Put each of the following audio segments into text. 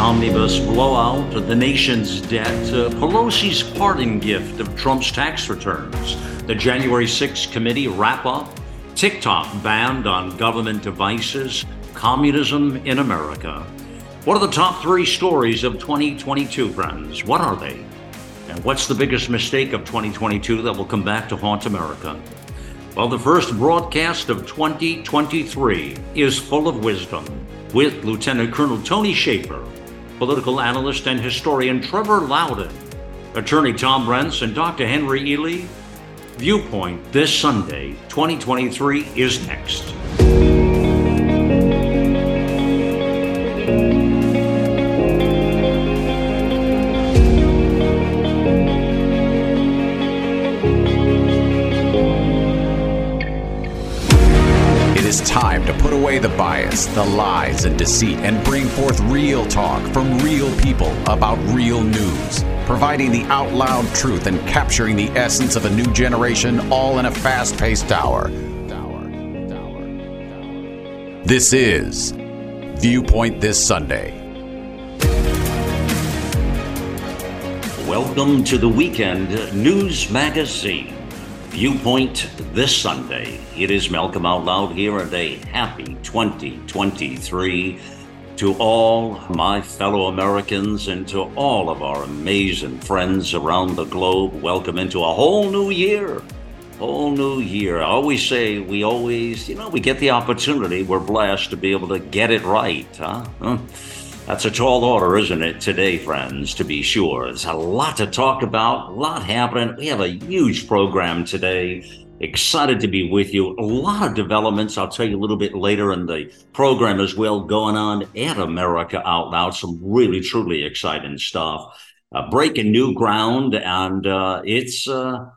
omnibus blowout, the nation's debt, uh, Pelosi's parting gift of Trump's tax returns, the January 6th committee wrap up, TikTok banned on government devices, communism in America. What are the top three stories of 2022, friends? What are they? And what's the biggest mistake of 2022 that will come back to haunt America? Well, the first broadcast of 2023 is full of wisdom with Lieutenant Colonel Tony Shaffer, political analyst and historian Trevor Loudon, attorney Tom Renz, and Dr. Henry Ealy. Viewpoint this Sunday, 2023, is next. Away the bias, the lies, and deceit and bring forth real talk from real people about real news, providing the out loud truth and capturing the essence of a new generation all in a fast paced hour. This is Viewpoint This Sunday. Welcome to the weekend news magazine. Viewpoint this Sunday. It is Malcolm Out Loud here, and a happy 2023 to all my fellow Americans and to all of our amazing friends around the globe. Welcome into a whole new year. Whole new year. I always say we always, you know, we get the opportunity. We're blessed to be able to get it right, huh? Hmm. That's a tall order, isn't it, today, friends, to be sure. There's a lot to talk about, a lot happening. We have a huge program today. Excited to be with you. A lot of developments. I'll tell you a little bit later in the program as well going on at America Out Loud. Some really, truly exciting stuff. Uh, breaking new ground, and uh, it's. Uh,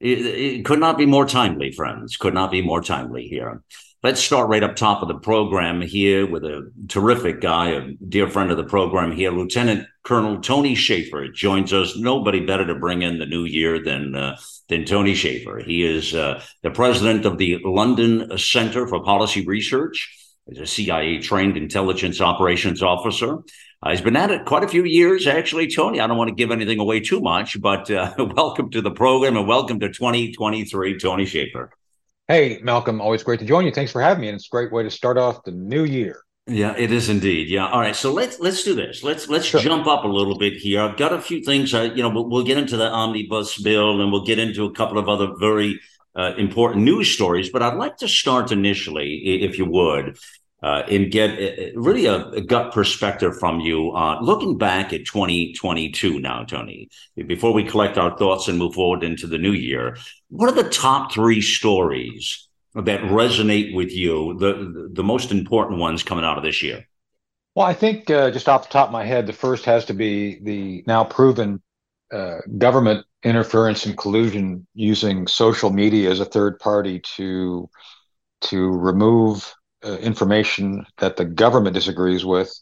it, it could not be more timely, friends. Could not be more timely here. Let's start right up top of the program here with a terrific guy, a dear friend of the program here, Lieutenant Colonel Tony Shaffer. joins us. Nobody better to bring in the new year than uh, than Tony Shaffer. He is uh, the president of the London Center for Policy Research. He's a CIA trained intelligence operations officer. Uh, he's been at it quite a few years, actually, Tony. I don't want to give anything away too much, but uh, welcome to the program and welcome to 2023, Tony Shaffer. Hey, Malcolm, always great to join you. Thanks for having me. And it's a great way to start off the new year. Yeah, it is indeed. Yeah. All right. So let's let's do this. Let's let's sure. jump up a little bit here. I've got a few things. I, you know, we'll, we'll, get into the omnibus bill, and we'll get into a couple of other very uh, important news stories. But I'd like to start initially, if you would, uh, and get a, really a, a, gut perspective from you. Uh, looking back at 2022 now, Tony, before we collect our thoughts and move forward into the new year, what are the top three stories that resonate with you, the, the most important ones coming out of this year? Well, I think uh, just off the top of my head, the first has to be the now proven uh, government interference and collusion using social media as a third party to to remove uh, information that the government disagrees with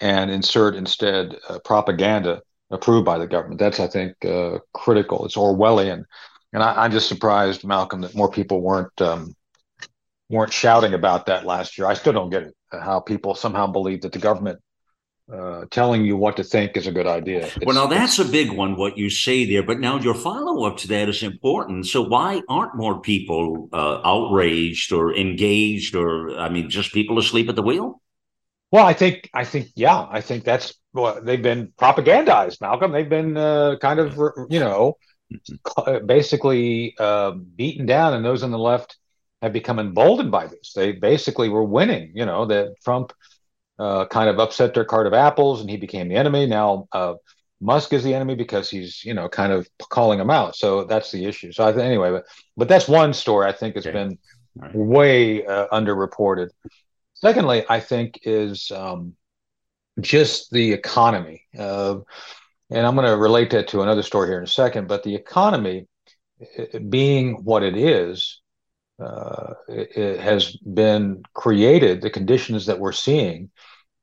and insert instead uh, propaganda approved by the government. That's, I think, uh, critical. It's Orwellian, and I, am just surprised, Malcolm, that more people weren't um, weren't shouting about that last year. I still don't get it, how people somehow believe that the government uh, telling you what to think is a good idea. It's, well, now that's a big one, what you say there. But now your follow up to that is important. So why aren't more people uh, outraged or engaged, or I mean, just people asleep at the wheel? Well, I think, I think, yeah, I think that's well, they've been propagandized, Malcolm. They've been uh, kind of, you know, mm-hmm. basically uh, beaten down, and those on the left have become emboldened by this. They basically were winning. You know that Trump uh, kind of upset their cart of apples, and he became the enemy. Now uh, Musk is the enemy because he's you know kind of calling him out. So that's the issue. So I think anyway, but but that's one story I think has okay. been right. way uh, underreported. Secondly, I think is um, just the economy, uh, and I'm going to relate that to another story here in a second. But the economy being what it is, uh, it, it, has been created. The conditions that we're seeing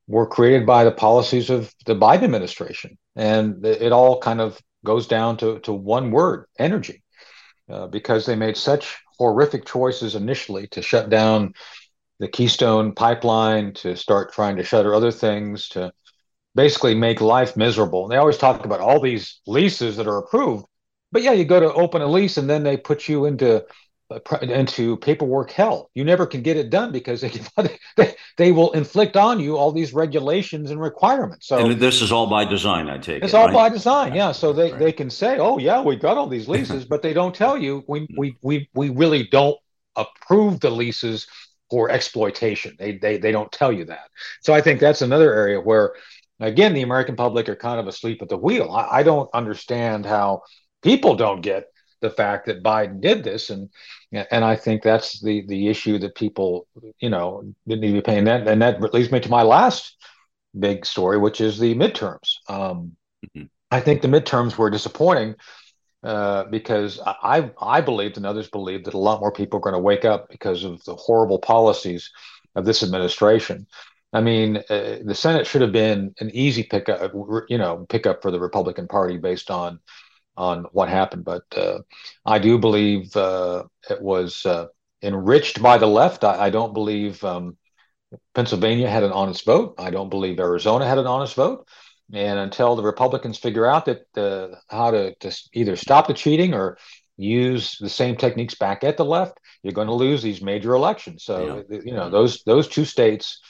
were created by the policies of the Biden administration. And it all kind of goes down to, to one word energy, uh, because they made such horrific choices initially to shut down the Keystone pipeline, to start trying to shutter other things, to basically make life miserable. And they always talk about all these leases that are approved, but yeah, you go to open a lease and then they put you into into paperwork hell. You never can get it done because they, they, they will inflict on you all these regulations and requirements. So and this is all by design, I take it. it's it. all right? by design, yeah. So they, right. they can say, oh yeah, we got all these leases, but they don't tell you we mm. we we we really don't approve the leases for exploitation. They they they don't tell you that. So I think that's another area where again the American public are kind of asleep at the wheel. I, I don't understand how people don't get the fact that Biden did this, and and I think that's the the issue that people you know didn't need to be paying that, and that leads me to my last big story, which is the midterms. Um, mm-hmm. I think the midterms were disappointing uh, because I I believed and others believed that a lot more people are going to wake up because of the horrible policies of this administration. I mean, uh, the Senate should have been an easy pickup, you know, pickup for the Republican Party based on on what happened. But uh, I do believe uh, it was uh, enriched by the left. I, I don't believe um, Pennsylvania had an honest vote. I don't believe Arizona had an honest vote. And until the Republicans figure out that uh, how to, to either stop the cheating or use the same techniques back at the left, you're going to lose these major elections. So yeah. you know those those two states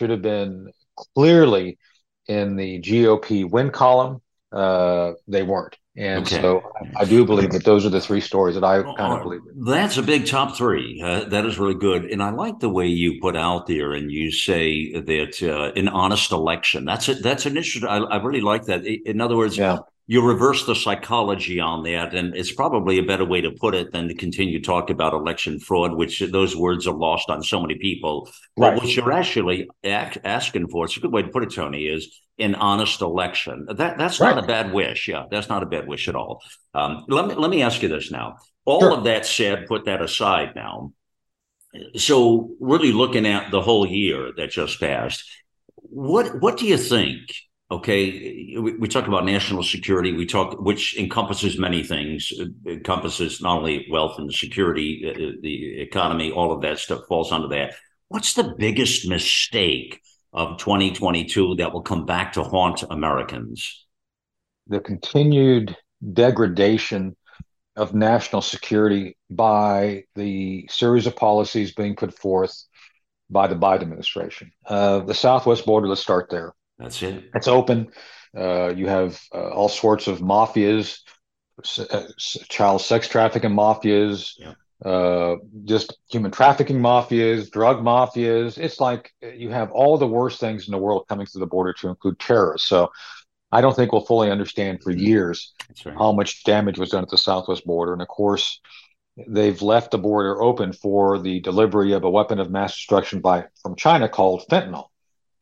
should have been clearly in the GOP win column. Uh, they weren't. And okay. so I, I, do believe that those are the three stories that I kind of believe. In. That's a big top three. Uh, that is really good. And I like the way you put out there and you say that uh, an honest election. That's a, that's an issue. I, I really like that. In other words, yeah you reverse the psychology on that, and it's probably a better way to put it than to continue to talk about election fraud, which those words are lost on so many people. Right. But what you're actually asking for, it's a good way to put it, Tony, is an honest election. That that's right. not a bad wish. Yeah, that's not a bad wish at all. Um, let me let me ask you this now. All sure. of that said, put that aside now. So, really looking at the whole year that just passed, what what do you think? Okay we, we, talk about national security. We talk which encompasses many things. It encompasses not only wealth and security uh, the economy all of that stuff falls under that. What's the biggest mistake of 2022 that will come back to haunt americans? The continued degradation of national security by the series of policies being put forth by the Biden administration. Uh, the Southwest border, let's start there that's it. It's open. Uh, you have uh, all sorts of mafias, uh, child sex trafficking mafias, yeah. Uh, just human trafficking mafias, drug mafias. It's like you have all the worst things in the world coming through the border to include terrorists. So I don't think we'll fully understand for mm-hmm. years right. how much damage was done at the southwest border. And of course, they've left the border open for the delivery of a weapon of mass destruction by from China called fentanyl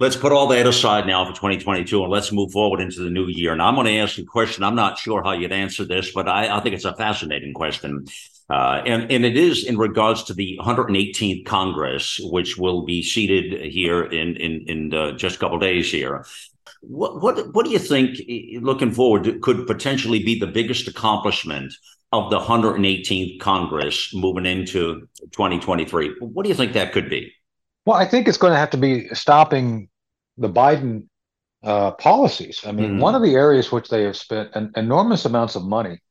let's put all that aside now for 2022 and let's move forward into the new year. And I'm going to ask a question. I'm not sure how you'd answer this, but I, I think it's a fascinating question. Uh, and, and it is in regards to the 118th Congress, which will be seated here in, in, in uh, just a couple days here. What, what, what do you think, looking forward, could potentially be the biggest accomplishment of the 118th Congress moving into 2023? What do you think that could be? Well, I think it's going to have to be stopping the Biden uh, policies. I mean, mm. one of the areas which they have spent an enormous amounts of money,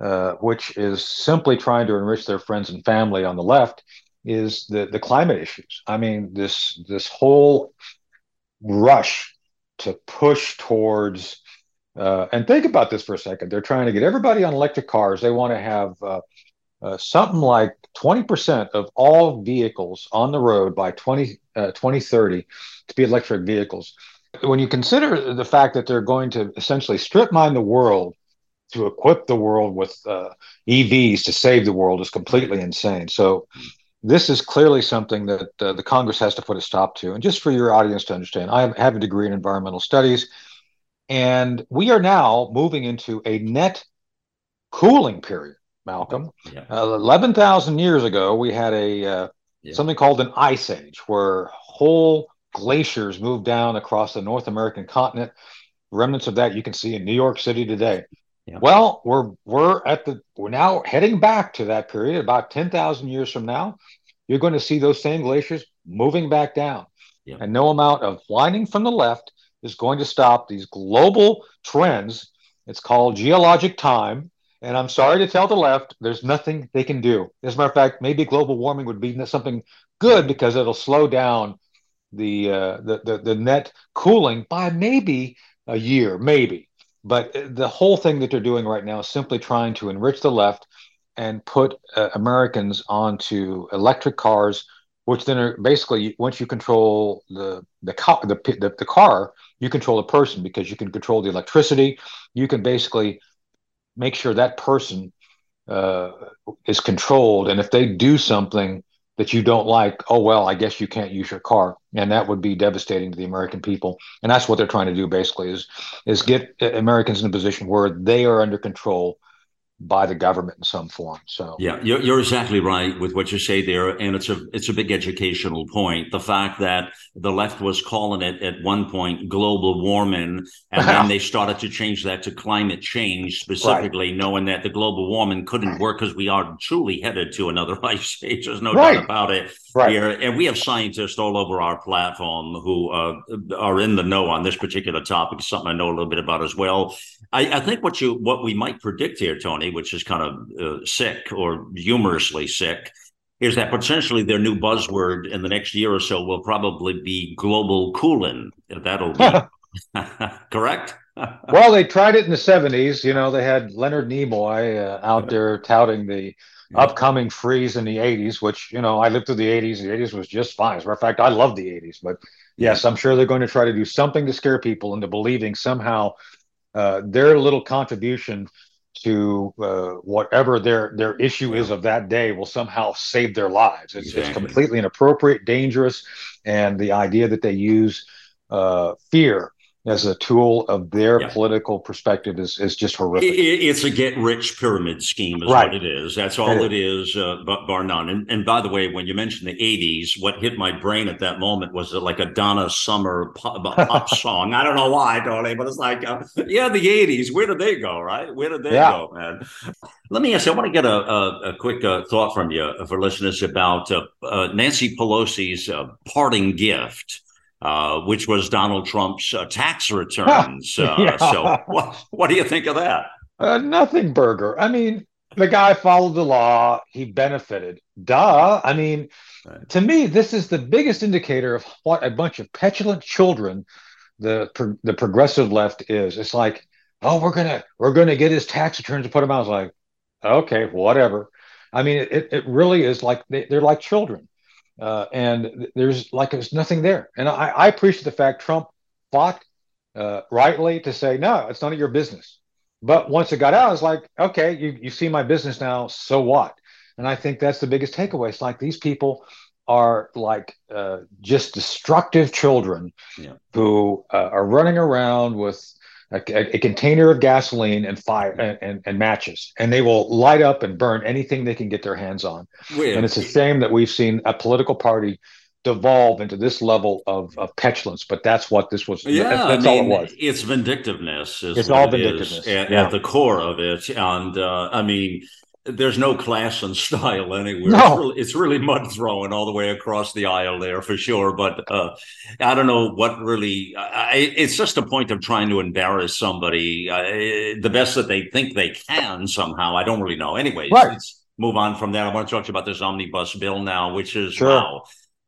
uh, which is simply trying to enrich their friends and family on the left, is the the climate issues. I mean, this this whole rush to push towards uh, and think about this for a second. They're trying to get everybody on electric cars. They want to have uh, something like 20% of all vehicles on the road by 20, uh, 2030 to be electric vehicles. When you consider the fact that they're going to essentially strip mine the world to equip the world with uh, EVs to save the world is completely insane. So, this is clearly something that uh, the Congress has to put a stop to. And just for your audience to understand, I have a degree in environmental studies, and we are now moving into a net cooling period. Malcolm. Yeah. Uh, Eleven thousand years ago, we had a uh, yeah. something called an ice age, where whole glaciers moved down across the North American continent. Remnants of that you can see in New York City today. Yeah. Well, we're we're at the we're now heading back to that period. About ten thousand years from now, you're going to see those same glaciers moving back down, and no amount of whining from the left is going to stop these global trends. It's called geologic time. And I'm sorry to tell the left, there's nothing they can do. As a matter of fact, maybe global warming would be something good because it'll slow down the, uh, the, the, the net cooling by maybe a year, maybe. But the whole thing that they're doing right now is simply trying to enrich the left and put uh, Americans onto electric cars, which then are basically once you control the the the, the, the car, you control the person because you can control the electricity. You can basically make sure that person uh, is controlled, and if they do something that you don't like, oh well, I guess you can't use your car, and that would be devastating to the American people. And that's what they're trying to do basically is is get Americans in a position where they are under control by the government in some form. So yeah, you're, you're exactly right with what you say there, and it's a it's a big educational point. The fact that the left was calling it at one point global warming, and then they started to change that to climate change, specifically right. knowing that the global warming couldn't work because we are truly headed to another ice age. There's no right. doubt about it. Right. Here, and we have scientists all over our platform who uh, are in the know on this particular topic. Something I know a little bit about as well. I, I think what you what we might predict here, Tony which is kind of uh, sick or humorously sick, is that potentially their new buzzword in the next year or so will probably be global cooling. That'll be correct. well, they tried it in the 70s. You know, they had Leonard Nimoy uh, out there touting the upcoming freeze in the 80s, which, you know, I lived through the 80s. The 80s was just fine. As a matter of fact, I love the 80s. But yes, I'm sure they're going to try to do something to scare people into believing somehow uh, their little contribution to uh, whatever their their issue is of that day will somehow save their lives. It's, exactly. it's completely inappropriate, dangerous, and the idea that they use uh, fear as a tool of their yeah. political perspective is, is just horrific. It, it's a get rich pyramid scheme, is right. what it is. That's all it is, uh, bar none. And, and by the way, when you mentioned the 80s, what hit my brain at that moment was like a Donna Summer pop, pop song. I don't know why, Tony, but it's like, uh, yeah, the 80s. Where did they go, right? Where did they yeah. go, man? Let me ask you, I want to get a, a, a quick uh, thought from you uh, for listeners about uh, uh, Nancy Pelosi's parting gift uh, which was Donald Trump's uh, tax returns. Uh, yeah. So, what, what do you think of that? Uh, nothing, Burger. I mean, the guy followed the law. He benefited. Duh. I mean, right. to me, this is the biggest indicator of what a bunch of petulant children the pro- the progressive left is. It's like, oh, we're gonna we're gonna get his tax returns and put them out. It's like, okay, whatever. I mean, it, it really is like they, they're like children. Uh, and there's like there's nothing there. And I, I appreciate the fact Trump fought uh, rightly to say no, it's none of your business. But once it got out, it's like okay, you you see my business now, so what? And I think that's the biggest takeaway. It's like these people are like uh, just destructive children yeah. who uh, are running around with a, a, container of gasoline and fire and, and, matches, and they will light up and burn anything they can get their hands on. Weird. And it's a shame that we've seen a political party devolve into this level of, of petulance, but that's what this was. Yeah, that's, I mean, all it was. It's vindictiveness. it's all vindictiveness at, yeah. at, the core of it, and uh, I mean, there's no class and style anywhere. No. It's, really, it's really mud throwing all the way across the aisle there for sure. But uh, I don't know what really. I, it's just a point of trying to embarrass somebody uh, the best that they think they can somehow. I don't really know. Anyways, right. let's move on from that. I want to talk to you about this omnibus bill now, which is sure. wow.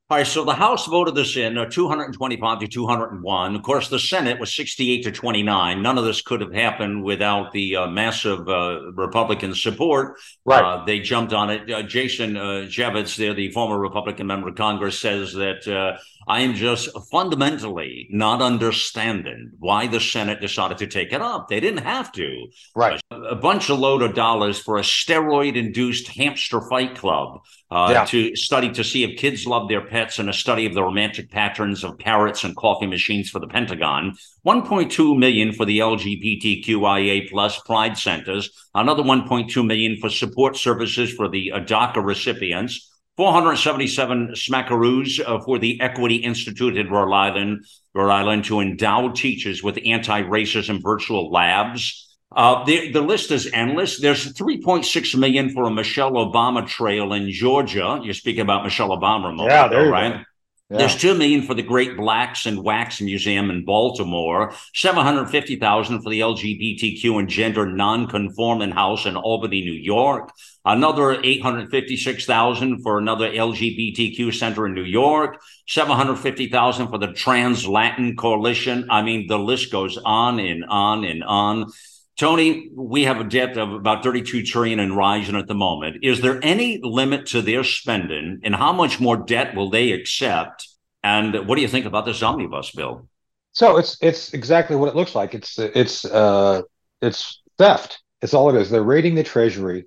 All right, so the House voted this in uh, 225 to 201. Of course, the Senate was 68 to 29. None of this could have happened without the uh, massive uh, Republican support. Right. Uh, they jumped on it. Uh, Jason uh, there, the former Republican member of Congress, says that uh, I am just fundamentally not understanding why the Senate decided to take it up. They didn't have to. Right. A, a bunch of load of dollars for a steroid induced hamster fight club uh, yeah. to study to see if kids love their pets and a study of the romantic patterns of parrots and coffee machines for the Pentagon. 1.2 million for the LGBTQIA plus pride centers. Another 1.2 million for support services for the DACA recipients 477 smackaroos uh, for the Equity Institute in Rhode Island, Rhode Island to endow teachers with anti-racism virtual labs. Uh, the, the list is endless. There's 3.6 million for a Michelle Obama trail in Georgia. You're speaking about Michelle Obama, yeah, there right? Yeah. There's two million for the Great Blacks and Wax Museum in Baltimore. Seven hundred fifty thousand for the LGBTQ and gender nonconforming house in Albany, New York. Another eight hundred fifty-six thousand for another LGBTQ center in New York. Seven hundred fifty thousand for the Trans Latin Coalition. I mean, the list goes on and on and on. Tony, we have a debt of about 32 trillion and rising at the moment. Is there any limit to their spending and how much more debt will they accept? And what do you think about this omnibus bill? So it's it's exactly what it looks like. It's it's uh it's theft. It's all it is. They're raiding the treasury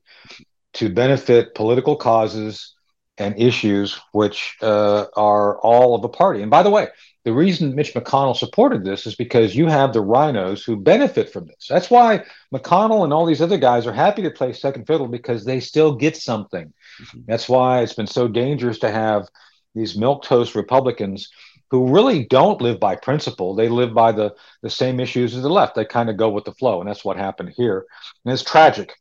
to benefit political causes and issues which uh, are all of the party. And by the way, the reason Mitch McConnell supported this is because you have the rhinos who benefit from this. That's why McConnell and all these other guys are happy to play second fiddle because they still get something. Mm-hmm. That's why it's been so dangerous to have these milk toast Republicans who really don't live by principle. They live by the, the same issues as the left. They kind of go with the flow. And that's what happened here. And it's tragic.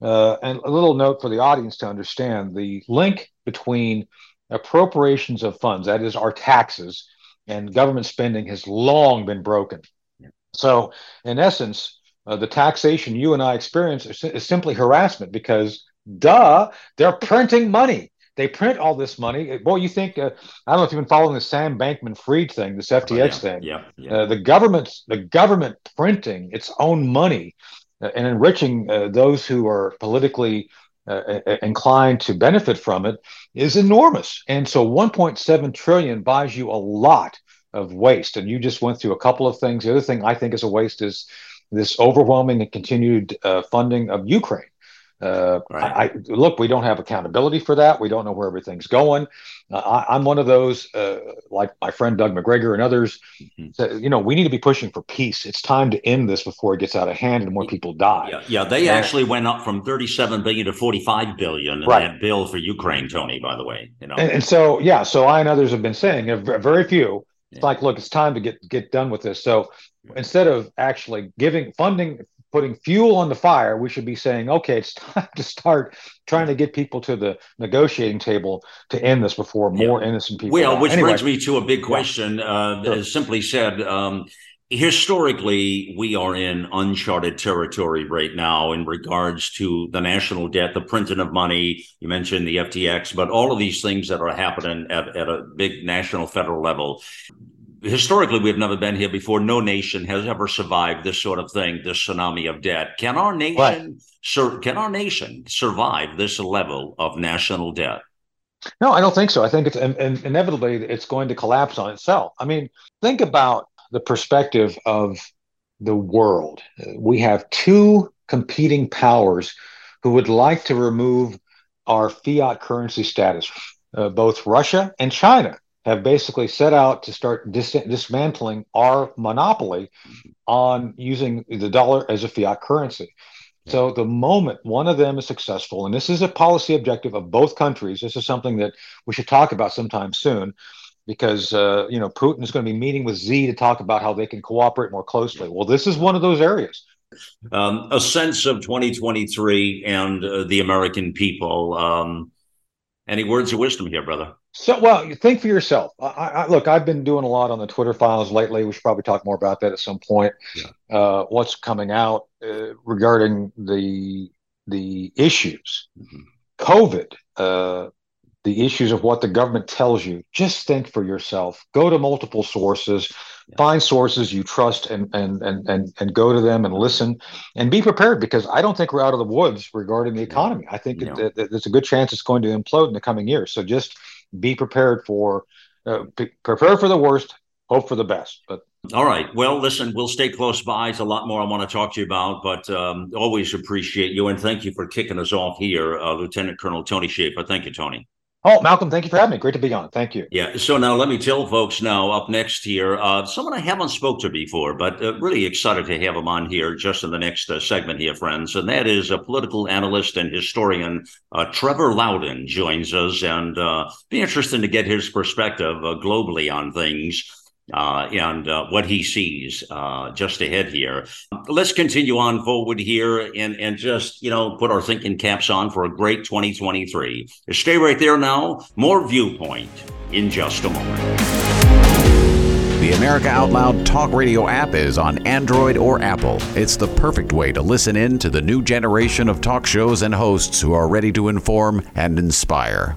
Uh, and a little note for the audience to understand the link between appropriations of funds, that is, our taxes, and government spending has long been broken. Yeah. So, in essence, uh, the taxation you and I experience is, is, simply harassment because, duh, they're printing money. They print all this money. Boy, you think uh, I don't know if you've been following the Sam Bankman-Fried thing, this FTX oh, yeah. thing. Yeah, yeah. Uh, the government, the government printing its own money uh, and enriching uh, those who are politically uh, inclined to benefit from it is enormous. And so 1.7 trillion buys you a lot of waste. And you just went through a couple of things. The other thing I think is a waste is this overwhelming and continued uh, funding of Ukraine. Uh, right. I, look, we don't have accountability for that. We don't know where everything's going. Uh, I, am one of those, uh, like my friend Doug Macgregor and others. Mm-hmm. That, you know, we need to be pushing for peace. It's time to end this before it gets out of hand and more people die. Yeah, yeah they and, actually went up from 37 billion to 45 billion in right. that bill for Ukraine, Tony. By the way, you know, and, and so yeah, so I and others have been saying very few. It's like, look, it's time to get get done with this. So instead of actually giving funding putting fuel on the fire, we should be saying, okay, it's time to start trying to get people to the negotiating table to end this before more yeah. innocent people. Well, die. which anyway. brings me to a big question. Yeah. Uh, sure. Simply said, um, historically, we are in uncharted territory right now in regards to the national debt, the printing of money. You mentioned the FTX, but all of these things that are happening at, at a big national federal level historically we've never been here before. No nation has ever survived this sort of thing this tsunami of debt can our nation sur- can our nation survive this level of national debt no i don't think so. I think it's in, in, inevitably it's going to collapse on itself. I mean think about the perspective of the world. We have two competing powers who would like to remove our fiat currency status uh, both russia and china have basically set out to start dis- dismantling our monopoly on using the dollar as a fiat currency. So the moment one of them is successful, and this is a policy objective of both countries, this is something that we should talk about sometime soon, because uh, you know Putin is going to be meeting with Xi to talk about how they can cooperate more closely. Well, this is one of those areas. Um, a sense of 2023 and uh, the American people. Um, any words of wisdom here, brother? So, well, you think for yourself. I, I, look, I've been doing a lot on the Twitter files lately. We should probably talk more about that at some point. Yeah. Uh, what's coming out uh, regarding the the issues, mm-hmm. COVID, uh, the issues of what the government tells you. Just think for yourself. Go to multiple sources. Yeah. Find sources you trust and, and and and and go to them and listen and be prepared because I don't think we're out of the woods regarding the economy. I think no. it, there's a good chance it's going to implode in the coming years. So just be prepared for uh, prepare for the worst, hope for the best. But all right. Well, listen, we'll stay close by. It's a lot more I want to talk to you about, but um, always appreciate you and thank you for kicking us off here, uh, Lieutenant Colonel Tony Shaffer. Thank you, Tony. Oh, Malcolm, thank you for having me. Great to be on. Thank you. Yeah. So now let me tell folks now up next here, uh, someone I haven't spoke to before, but uh, really excited to have him on here just in the next uh, segment here, friends. And that is a political analyst and historian, uh, Trevor Loudon joins us and uh, be interesting to get his perspective uh, globally on things uh, and uh, what he sees uh, just ahead here. Let's continue on forward here and, and just, you know, put our thinking caps on for a great 2023. Stay right there now. More Viewpoint in just a moment. The America Out Loud Talk Radio app is on Android or Apple. It's the perfect way to listen in to the new generation of talk shows and hosts who are ready to inform and inspire.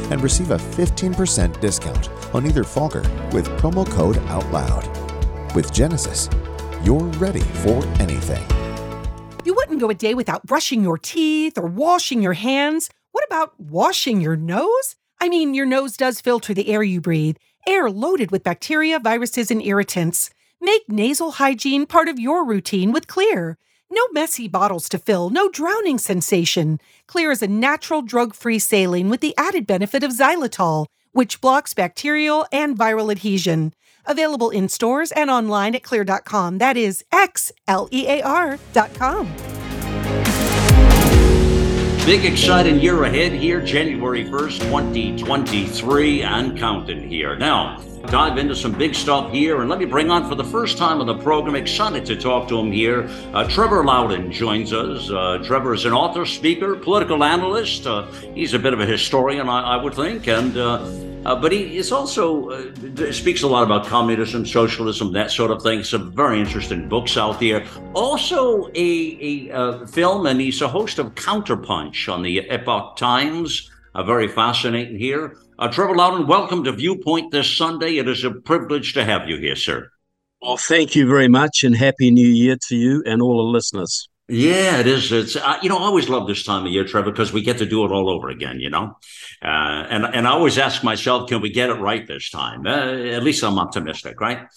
and receive a 15% discount on either Fogger with promo code OUTLOUD. With Genesis, you're ready for anything. You wouldn't go a day without brushing your teeth or washing your hands. What about washing your nose? I mean, your nose does filter the air you breathe, air loaded with bacteria, viruses, and irritants. Make nasal hygiene part of your routine with Xlear. No messy bottles to fill, no drowning sensation. Xlear is a natural drug free saline with the added benefit of xylitol, which blocks bacterial and viral adhesion. Available in stores and online at xlear.com. That is X L E A R.com. Big exciting year ahead here, January 1st, 2023, and counting here. Now, dive into some big stuff here, and let me bring on for the first time on the program, excited to talk to him here. Uh, Trevor Loudon joins us. Uh, Trevor is an author, speaker, political analyst. Uh, he's a bit of a historian, I, I would think, and uh, uh, but he is also uh, speaks a lot about communism, socialism, that sort of thing. Some very interesting books out there. Also, a, a uh, film, and he's a host of Counterpunch on the Epoch Times. Uh, very fascinating here. Uh, Trevor Loudon, welcome to Viewpoint this Sunday. It is a privilege to have you here, sir. Well, thank you very much, and happy New Year to you and all the listeners. Yeah, it is. It's uh, you know I always love this time of year, Trevor, because we get to do it all over again. You know, uh, and and I always ask myself, can we get it right this time? Uh, at least I'm optimistic, right?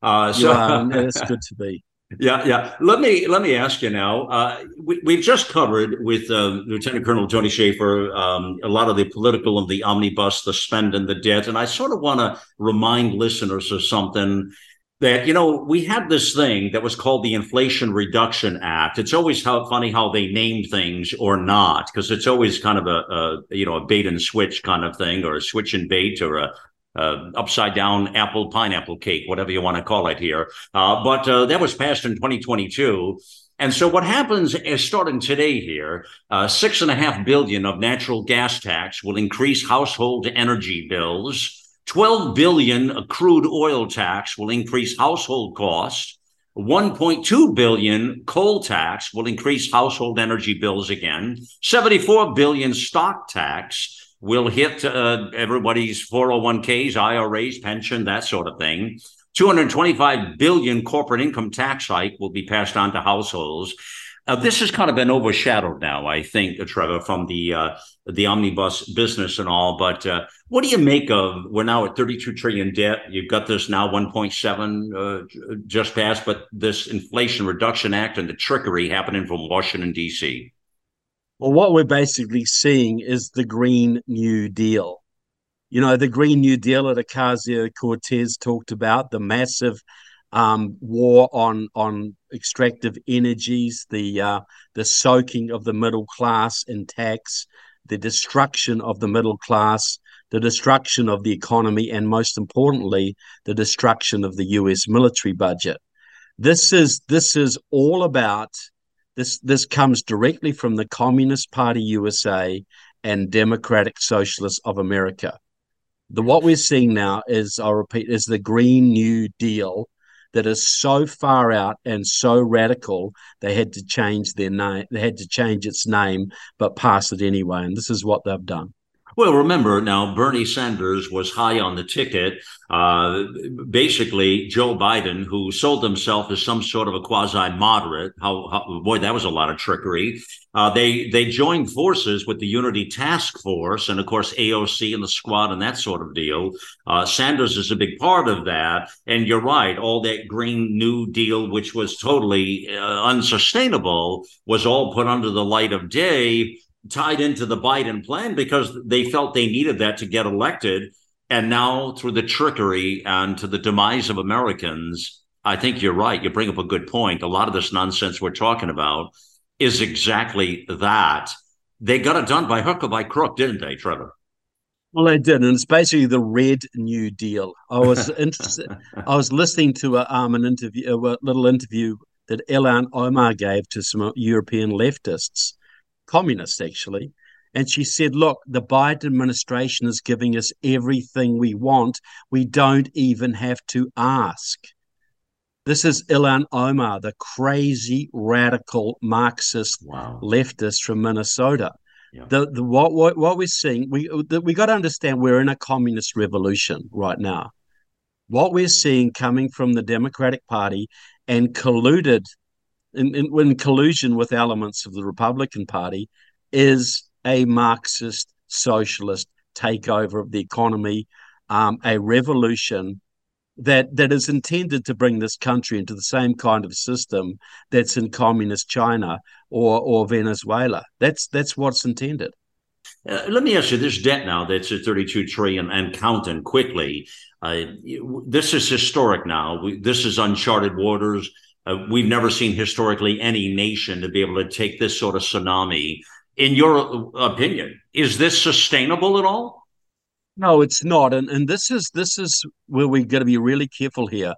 Uh, so yeah, it's good to be. Yeah, yeah. Let me let me ask you now. Uh, we, have just covered with uh, Lieutenant Colonel Tony Shaffer um, a lot of the political and the omnibus, the spend and the debt, and I sort of want to remind listeners of something that you know we had this thing that was called the Inflation Reduction Act. It's always how funny how they name things or not, because it's always kind of a, a, you know a bait and switch kind of thing, or a switch and bait, or a, a upside down apple pineapple cake, whatever you want to call it here. Uh, but uh, that was passed in 2022. And so what happens is starting today here, uh, six and a half billion of natural gas tax will increase household energy bills. 12 billion crude oil tax will increase household costs. 1.2 billion coal tax will increase household energy bills again. 74 billion stock tax will hit uh, everybody's 401ks, IRAs, pension, that sort of thing. 225 billion corporate income tax hike will be passed on to households. Uh, this has kind of been overshadowed now, I think, uh, Trevor, from the uh, the omnibus business and all. But uh, what do you make of? We're now at 32 trillion debt. You've got this now 1.7 uh, just passed, but this Inflation Reduction Act and the trickery happening from Washington D.C. Well, what we're basically seeing is the Green New Deal. You know, the Green New Deal that Ocasio Cortez talked about, the massive um, war on on extractive energies, the uh, the soaking of the middle class in tax, the destruction of the middle class, the destruction of the economy, and most importantly, the destruction of the U.S. military budget. This is this is all about this. This comes directly from the Communist Party USA and Democratic Socialists of America. The what we're seeing now is, I'll repeat, is the Green New Deal that is so far out and so radical they had to change their name they had to change its name but pass it anyway and this is what they've done well, remember now, Bernie Sanders was high on the ticket. Uh, basically, Joe Biden, who sold himself as some sort of a quasi moderate, how, how, boy, that was a lot of trickery. Uh, they they joined forces with the Unity Task Force, and of course AOC and the Squad and that sort of deal. Uh, Sanders is a big part of that, and you're right. All that Green New Deal, which was totally uh, unsustainable, was all put under the light of day tied into the Biden plan because they felt they needed that to get elected. And now, through the trickery and to the demise of Americans, I think you're right. You bring up a good point. A lot of this nonsense we're talking about is exactly that. They got it done by hook or by crook, didn't they, Trevor? Well, they did, and it's basically the Red New Deal. I was interested. I was listening to a, um, an interview, a little interview that Ilhan Omar gave to some European leftists, communists actually, and she said, "Look, the Biden administration is giving us everything we want. We don't even have to ask." This is Ilhan Omar, the crazy radical Marxist wow. leftist from Minnesota. Yeah. The the what, what what we're seeing, we the, we got to understand we're in a communist revolution right now. What we're seeing coming from the Democratic Party and colluded in, in, in collusion with elements of the Republican Party is a Marxist socialist takeover of the economy, um, a revolution that that is intended to bring this country into the same kind of system that's in communist China or or Venezuela. That's that's what's intended. Uh, let me ask you this debt now that's at 32 trillion and counting quickly. Uh, this is historic now. We, this is uncharted waters. Uh, we've never seen historically any nation to be able to take this sort of tsunami. In your opinion, is this sustainable at all? No, it's not. And and this is this is where we got to be really careful here.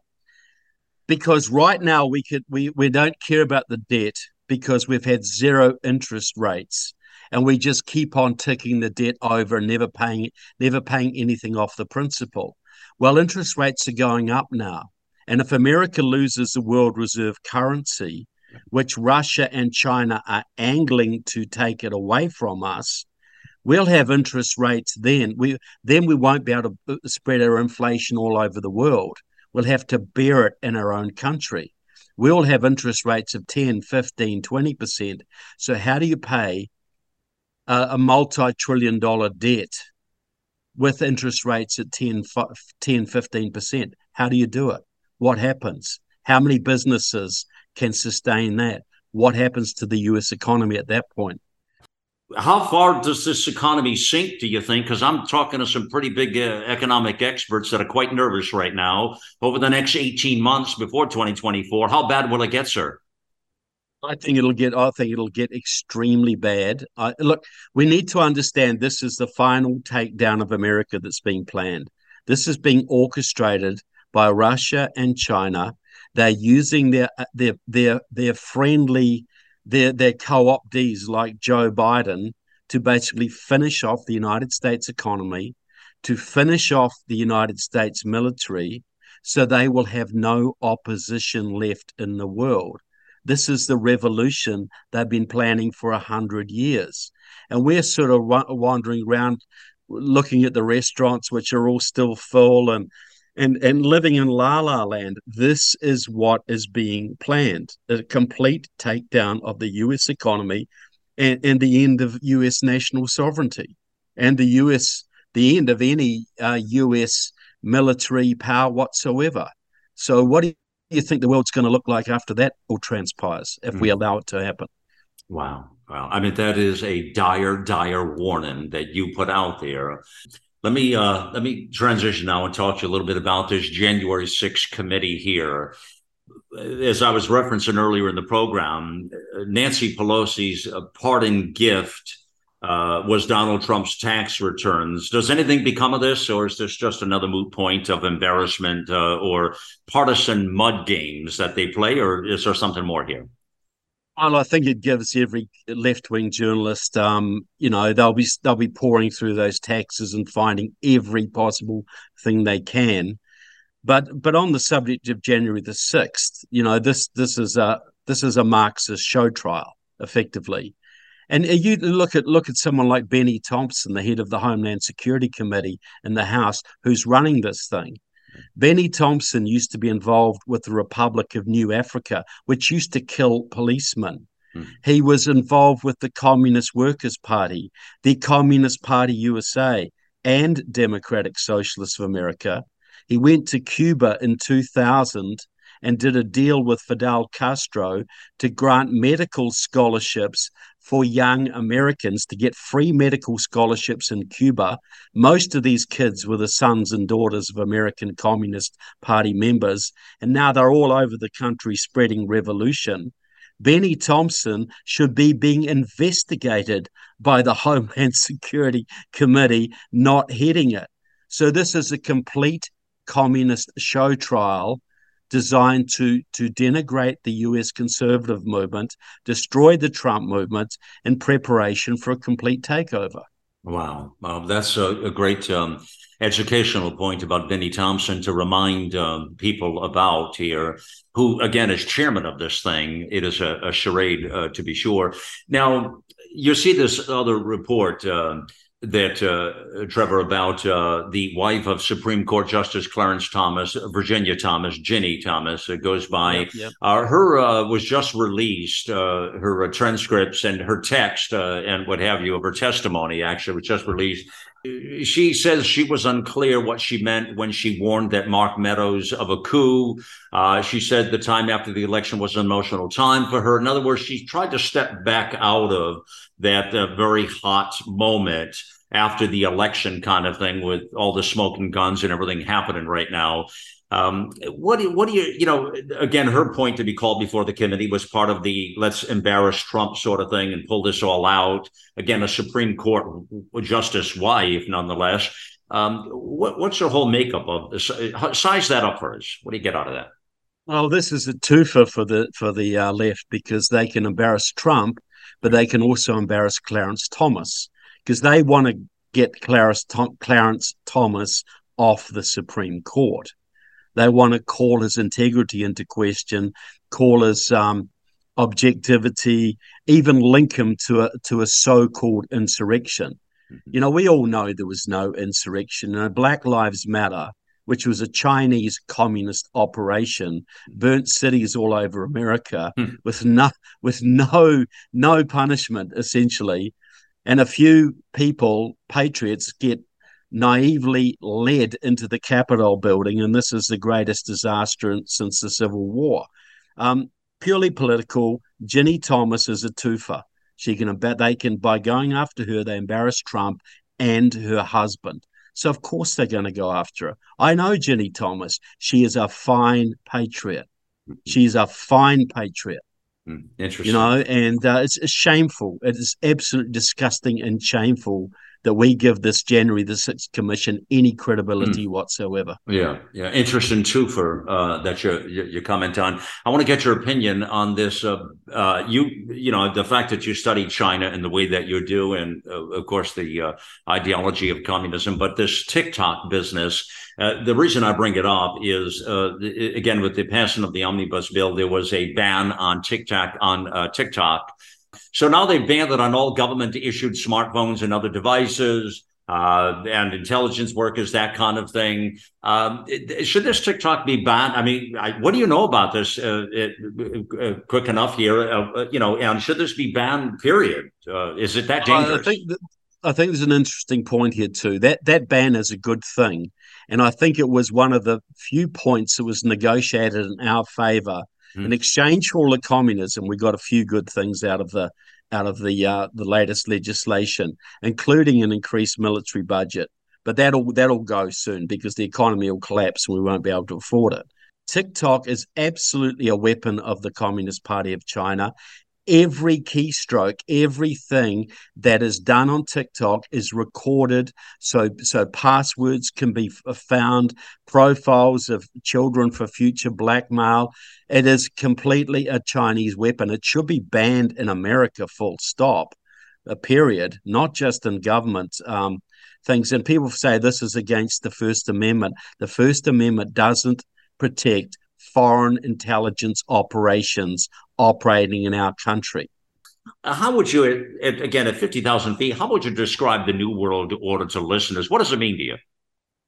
Because right now we could we we don't care about the debt because we've had zero interest rates and we just keep on ticking the debt over and never paying never paying anything off the principal. Well, interest rates are going up now. And if America loses the world reserve currency, which Russia and China are angling to take it away from us, we'll have interest rates then. We then we won't be able to uh, spread our inflation all over the world. We'll have to bear it in our own country. We'll have interest rates of 10, 15, 20%. So how do you pay a, a multi-trillion dollar debt with interest rates at 10, 10, 15%? How do you do it? What happens? How many businesses can sustain that? What happens to the US economy at that point? how far does this economy sink, do you think? Because I'm talking to some pretty big uh, economic experts that are quite nervous right now over the next 18 months before 2024. How bad will it get, sir? I think it'll get. I think it'll get extremely bad. Look, we need to understand this is the final takedown of America that's being planned. This is being orchestrated by Russia and China. They're using their uh, their their their friendly their their co-optees like Joe Biden to basically finish off the United States economy, to finish off the United States military, so they will have no opposition left in the world. This is the revolution they've been planning for a hundred years, and we're sort of wandering around, looking at the restaurants which are all still full and and and living in la la land this is what is being planned a complete takedown of the us economy and, and the end of us national sovereignty and the us the end of any uh, us military power whatsoever so what do you think the world's going to look like after that all transpires if mm. we allow it to happen wow Wow. I mean, that is a dire, dire warning that you put out there. Let me uh, let me transition now and talk to you a little bit about this January 6th committee here. As I was referencing earlier in the program, Nancy Pelosi's uh, parting gift uh, was Donald Trump's tax returns. Does anything become of this, or is this just another moot point of embarrassment uh, or partisan mud games that they play, or is there something more here? Well, I think it gives every left-wing journalist, um, you know, they'll be they'll be pouring through those taxes and finding every possible thing they can. But but on the subject of January the sixth, you know, this this is a this is a Marxist show trial, effectively. And you look at look at someone like Bennie Thompson, the head of the Homeland Security Committee in the House, who's running this thing. Bennie Thompson used to be involved with the Republic of New Africa, which used to kill policemen. Mm. He was involved with the Communist Workers' Party, the Communist Party USA, and Democratic Socialists of America. He went to Cuba in 2000 and did a deal with Fidel Castro to grant medical scholarships for young Americans to get free medical scholarships in Cuba. Most of these kids were the sons and daughters of American Communist Party members, and now they're all over the country spreading revolution. Bennie Thompson should be being investigated by the Homeland Security Committee, not heading it. So, this is a complete communist show trial designed to to denigrate the US conservative movement, destroy the Trump movement in preparation for a complete takeover. Wow, that's a, a great um, educational point about Bennie Thompson to remind um, people about here, who again is chairman of this thing. It is a, a charade, uh, to be sure. Now you see this other report. Uh, that uh, Trevor about uh, the wife of Supreme Court Justice Clarence Thomas, Virginia Thomas, Ginny Thomas, it goes by. Yep, yep. Uh, her uh, was just released. Uh, her uh, transcripts and her text and what have you of her testimony actually was just released. She says she was unclear what she meant when she warned that Mark Meadows of a coup. she said the time after the election was an emotional time for her. In other words, she tried to step back out of that very hot moment after the election kind of thing with all the smoke and guns and everything happening right now. Um, what do you, what do you you know again her point to be called before the committee was part of the let's embarrass Trump sort of thing and pull this all out. Again a Supreme Court justice wife nonetheless. Um, what, what's your whole makeup of this? Size that up for us. What do you get out of that? Well this is a twofer for the for the uh, left because they can embarrass Trump but they can also embarrass Clarence Thomas because they want to get Clarence, Clarence Thomas off the Supreme Court. They want to call his integrity into question, call his um, objectivity, even link him to a to a so-called insurrection. Mm-hmm. You know, we all know there was no insurrection. You know, Black Lives Matter, which was a Chinese communist operation, burnt cities all over America mm. with no with no no punishment, essentially and a few people, patriots, get naively led into the Capitol building, and this is the greatest disaster since the Civil War. Um, purely political. Ginny Thomas is a twofer. She can they can by going after her, they embarrass Trump and her husband. So of course they're going to go after her. I know Ginny Thomas. She is a fine patriot. Mm-hmm. She's a fine patriot. Interesting. You know, and uh, it's, it's shameful. It is absolutely disgusting and shameful that we give this January the 6th Commission any credibility mm. whatsoever. Yeah, yeah. Interesting, too, for uh, that you, you, comment on. I want to get your opinion on this. Uh, uh, you, you know, the fact that you study China and the way that you do, and uh, of course, the uh, ideology of communism, but this TikTok business. Uh, the reason I bring it up is, again, with the passing of the omnibus bill, there was a ban on TikTok on TikTok so now they've banned it on all government issued smartphones and other devices. Uh, and intelligence workers, that kind of thing. Um, it, should this TikTok be banned? I mean, I, what do you know about this? Uh, it, uh, quick enough here, uh, you know, and should this be banned? Period. Uh, is it that dangerous? I think that, I think there's an interesting point here too. That that ban is a good thing, and I think it was one of the few points that was negotiated in our favour Mm. In exchange for all the communism, we got a few good things out of the out of the uh, the latest legislation, including an increased military budget. But that'll that'll go soon because the economy will collapse and we won't be able to afford it. TikTok is absolutely a weapon of the Communist Party of China every keystroke, everything that is done on TikTok is recorded. So, so passwords can be found, profiles of children for future blackmail. It is completely a Chinese weapon. It should be banned in America, full stop, a period, not just in government. Um, things and people say this is against the First Amendment. The First Amendment doesn't protect foreign intelligence operations operating in our country. Uh, how would you, again, at 50,000 feet, how would you describe the New World Order to listeners? What does it mean to you?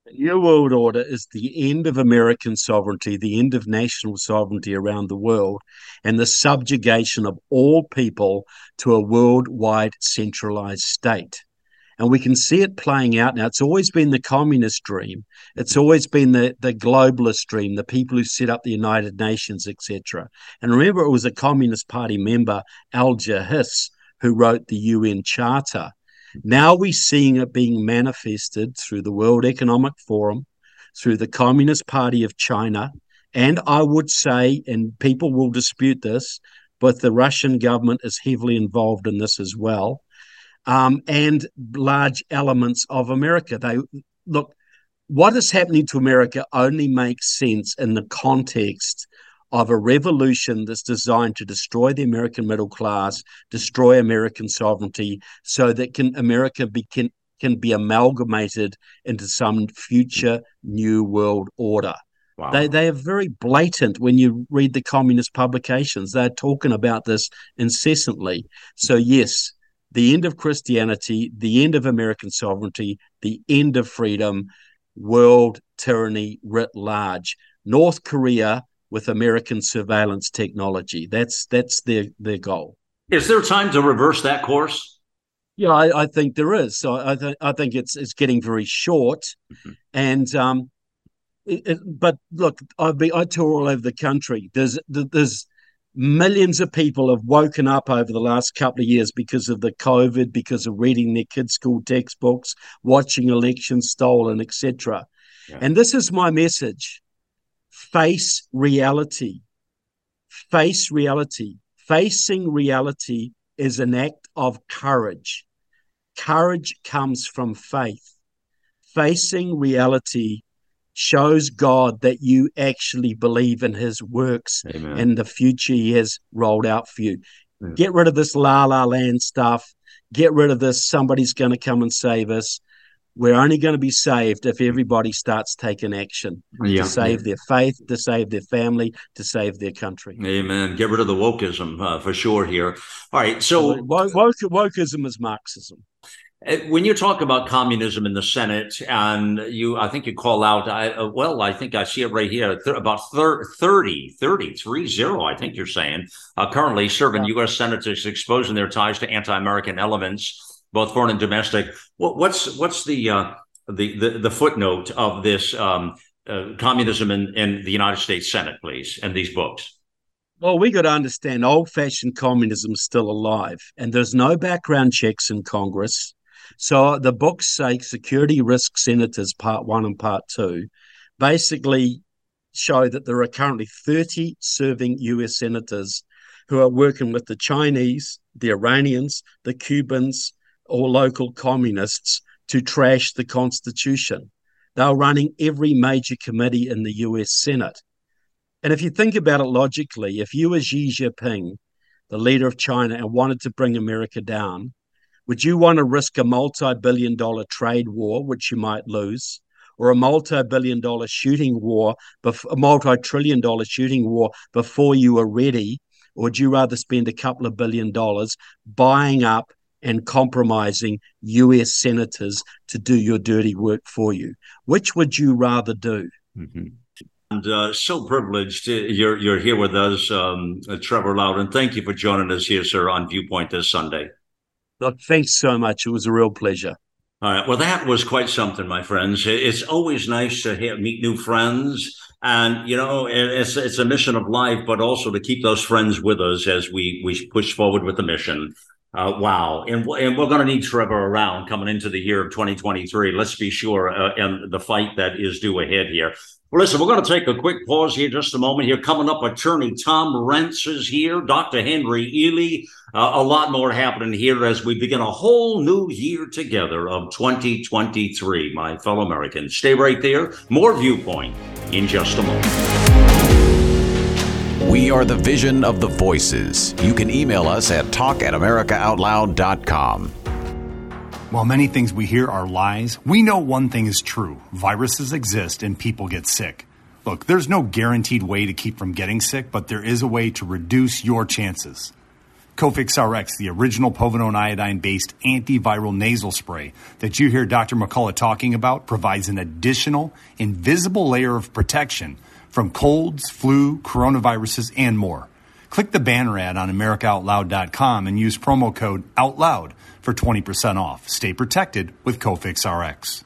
The New World Order is the end of American sovereignty, the end of national sovereignty around the world, and the subjugation of all people to a worldwide centralized state. And we can see it playing out now. It's always been the communist dream. It's always been the, the globalist dream, the people who set up the United Nations, etc. And remember, it was a Communist Party member, Alger Hiss, who wrote the UN Charter. Now we're seeing it being manifested through the World Economic Forum, through the Communist Party of China, and I would say, and people will dispute this, but the Russian government is heavily involved in this as well, um, and large elements of America. They look, what is happening to America only makes sense in the context of a revolution that's designed to destroy the American middle class, destroy American sovereignty, so that can America be, can, can be amalgamated into some future new world order. Wow. They they are very blatant when you read the communist publications. They're talking about this incessantly. So yes, the end of Christianity, the end of American sovereignty, the end of freedom, world tyranny writ large. North Korea with American surveillance technology. That's that's their their goal. Is there time to reverse that course? Yeah, I, I think there is. So I think I think it's it's getting very short, mm-hmm. and um, it, it, but look, I've been I tour all over the country. There's there's millions of people have woken up over the last couple of years because of the COVID, because of reading their kids' school textbooks, watching elections stolen, etc. Yeah. And this is my message: face reality. Face reality. Facing reality is an act of courage. Courage comes from faith. Facing reality shows God that you actually believe in his works Amen. and the future he has rolled out for you. Get rid of this la la land stuff. Get rid of this somebody's going to come and save us. We're only going to be saved if everybody starts taking action yeah. to save their faith, to save their family, to save their country. Amen. Get rid of the wokeism uh, for sure here. All right. So, woke, wokeism is Marxism. Uh, when you talk about communism in the Senate, and you, I think you call out, I, uh, well, I think I see it right here, th- about thir- 30, 30, 3 0, I think you're saying, uh, currently serving yeah. U.S. senators exposing their ties to anti American elements, both foreign and domestic. What, what's what's the, uh, the, the, the footnote of this um, uh, communism in, in the United States Senate, please, and these books? Well, we got to understand old fashioned communism is still alive, and there's no background checks in Congress. So the books say Security Risk Senators Part 1 and Part 2 basically show that there are currently 30 serving US senators who are working with the Chinese, the Iranians, the Cubans, or local communists to trash the Constitution. They're running every major committee in the US Senate. And if you think about it logically, if you were Xi Jinping, the leader of China, and wanted to bring America down, would you want to risk a multi billion dollar trade war, which you might lose, or a multi billion dollar shooting war, a multi trillion dollar shooting war before you are ready? Or would you rather spend a couple of billion dollars buying up and compromising US senators to do your dirty work for you? Which would you rather do? Mm-hmm. And uh, so privileged you're you're here with us, um, Trevor Loudon. Thank you for joining us here, sir, on Viewpoint this Sunday. Look, thanks so much. It was a real pleasure. All right. Well, that was quite something, my friends. It's always nice to meet new friends. And, you know, it's, it's a mission of life, but also to keep those friends with us as we, we push forward with the mission. Uh, wow. And, and we're going to need Trevor around coming into the year of 2023. Let's be sure, uh, and the fight that is due ahead here. Well, listen, we're going to take a quick pause here, just a moment here. Coming up, attorney Tom Renz is here, Dr. Henry Ealy. Uh, a lot more happening here as we begin a whole new year together of 2023, my fellow Americans. Stay right there. More Viewpoint in just a moment. We are the vision of the voices. You can email us at talk at americaoutloud.com. While many things we hear are lies, we know one thing is true viruses exist and people get sick. Look, there's no guaranteed way to keep from getting sick, but there is a way to reduce your chances. Cofix RX, the original povidone iodine based antiviral nasal spray that you hear Dr. McCullough talking about, provides an additional invisible layer of protection from colds, flu, coronaviruses, and more. Click the banner ad on AmericaOutloud.com and use promo code OUTLOUD for 20% off. Stay protected with Cofix RX.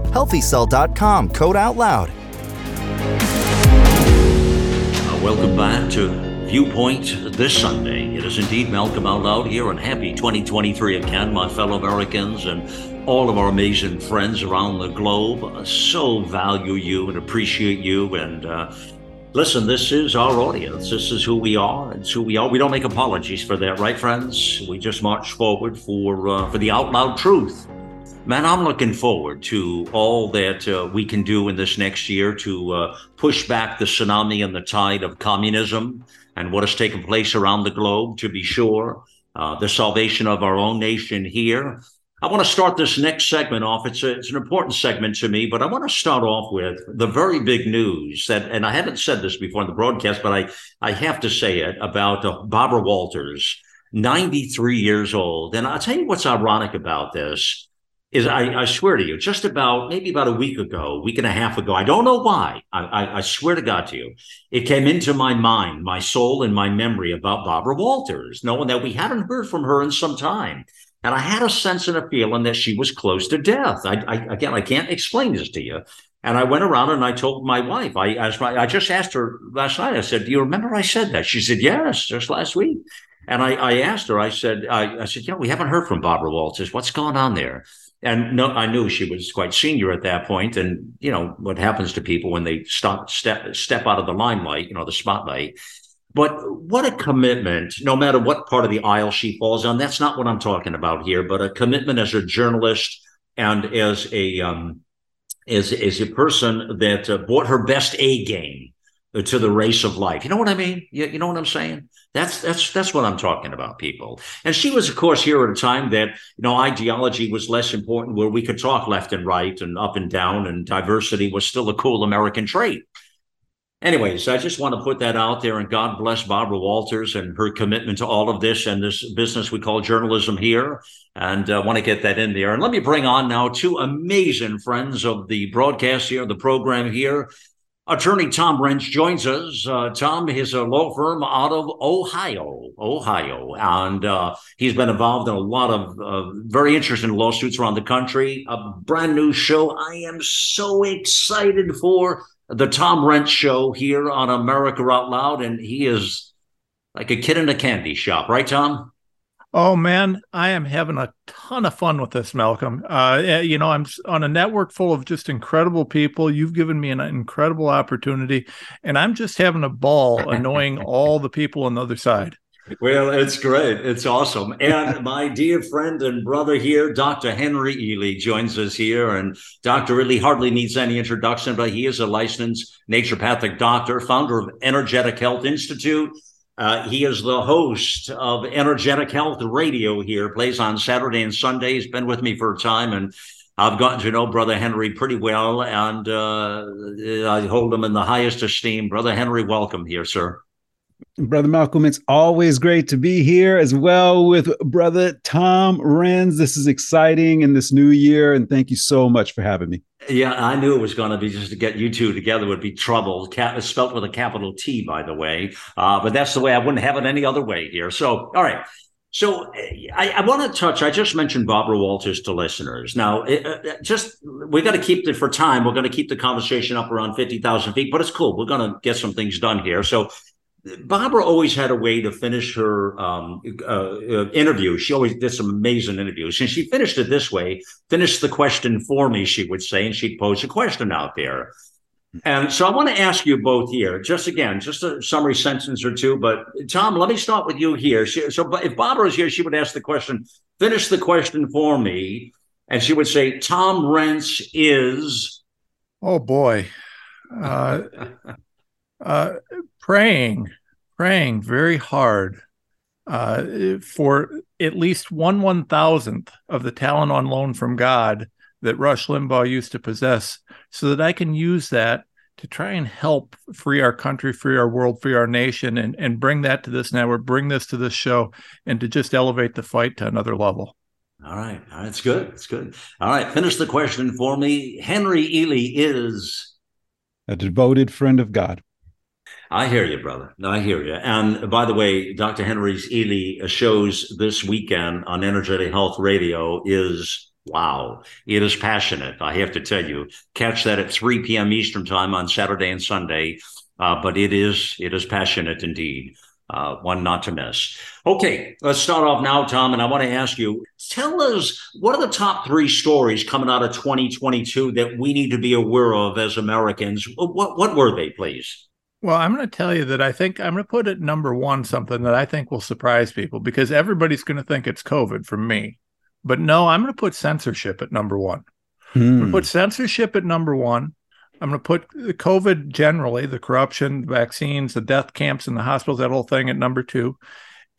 HealthyCell.com, code out loud. Uh, welcome back to Viewpoint this Sunday. It is indeed Malcolm Out Loud here, and happy 2023 again, my fellow Americans and all of our amazing friends around the globe. Uh, so value you and appreciate you. And uh, listen, this is our audience. This is who we are. It's who we are. We don't make apologies for that, right, friends? We just march forward for uh, for the out loud truth Man, I'm looking forward to all that uh, we can do in this next year to uh, push back the tsunami and the tide of communism and what has taken place around the globe, to be sure, uh, the salvation of our own nation here. I want to start this next segment off. It's, a, it's an important segment to me, but I want to start off with the very big news that, and I haven't said this before in the broadcast, but I, I have to say it about uh, Barbara Walters, 93 years old. And I'll tell you what's ironic about this is I, I, swear to you, just about maybe about a week ago, week and a half ago, I don't know why. I, I, I, swear to God to you, it came into my mind, my soul, and my memory about Barbara Walters, knowing that we hadn't heard from her in some time. And I had a sense and a feeling that she was close to death. I, again, I can't explain this to you. And I went around and I told my wife, I, asked. I just asked her last night, I said, Do you remember I said that? She said, Yes, just last week. And I, I asked her, I said, I, I said, you know, we haven't heard from Barbara Walters. What's going on there? And no, I knew she was quite senior at that point, and you know what happens to people when they stop step step out of the limelight, you know, the spotlight. But what a commitment! No matter what part of the aisle she falls on, that's not what I'm talking about here. But a commitment as a journalist and as a um, as as a person that uh, her best A game to the race of life. You know what I mean? You, you know what I'm saying? That's that's that's what I'm talking about, people. And she was, of course, here at a time that you know ideology was less important, where we could talk left and right and up and down, and diversity was still a cool American trait. Anyways, I just want to put that out there, and God bless Barbara Walters and her commitment to all of this and this business we call journalism here. And I uh, want to get that in there. And let me bring on now two amazing friends of the broadcast here, the program here. Attorney Tom Renz joins us. Uh, Tom is a law firm out of Ohio, Ohio, and uh, he's been involved in a lot of uh, very interesting lawsuits around the country. A brand new show. I am so excited for the Tom Renz show here on America Out Loud, and he is like a kid in a candy shop, right, Tom? Oh man, I am having a ton of fun with this, Malcolm. Uh, eh, you know, I'm on a network full of just incredible people. You've given me an incredible opportunity, and I'm just having a ball annoying all the people on the other side. Well, it's great. It's awesome. And my dear friend and brother here, Dr. Henry Ealy, joins us here. And Dr. Ealy hardly needs any introduction, but he is a licensed naturopathic doctor, founder of Energetic Health Institute uh, he is the host of Energetic Health Radio here, plays on Saturday and Sunday. He's been with me for a time, and I've gotten to know Brother Henry pretty well, and uh, I hold him in the highest esteem. Brother Henry, welcome here, sir. Brother Malcolm, it's always great to be here as well with Brother Tom Renz. This is exciting in this new year, and thank you so much for having me. Yeah, I knew it was going to be just to get you two together would be trouble. Cap, spelt with a capital T, by the way. Uh, but that's the way I wouldn't have it any other way here. So, all right. So I, I want to touch. I just mentioned Barbara Walters to listeners. Now, it, uh, just we got to keep it for time. We're going to keep the conversation up around fifty thousand feet, but it's cool. We're going to get some things done here. So Barbara always had a way to finish her um, uh, uh, interview. She always did some amazing interviews. And she finished it this way finish the question for me, she would say, and she'd pose a question out there. And so I want to ask you both here, just again, just a summary sentence or two. But Tom, let me start with you here. She, so if Barbara was here, she would ask the question, finish the question for me. And she would say, Tom Renz is. Oh, boy. Uh, uh, praying, praying very hard uh, for at least one one thousandth of the talent on loan from God that Rush Limbaugh used to possess so that I can use that to try and help free our country, free our world, free our nation, and, and bring that to this network, bring this to this show, and to just elevate the fight to another level. All right. All right. It's good. It's good. All right. Finish the question for me. Henry Ealy is a devoted friend of God. I hear you, brother. I hear you. And by the way, Dr. Henry's Ealy shows this weekend on Energetic Health Radio is wow. It is passionate. I have to tell you. Catch that at 3 p.m. Eastern time on Saturday and Sunday. Uh, but it is it is passionate indeed. Uh, one not to miss. Okay, let's start off now, Tom. And I want to ask you tell us what are the top three stories coming out of 2022 that we need to be aware of as Americans? What, what were they, please? Well, I'm going to tell you that I think I'm going to put at number one something that I think will surprise people because everybody's going to think it's COVID from me. But no, I'm going to put censorship at number one. Hmm. I'm going to put censorship at number one. I'm going to put the COVID generally, the corruption, the vaccines, the death camps in the hospitals, that whole thing at number two.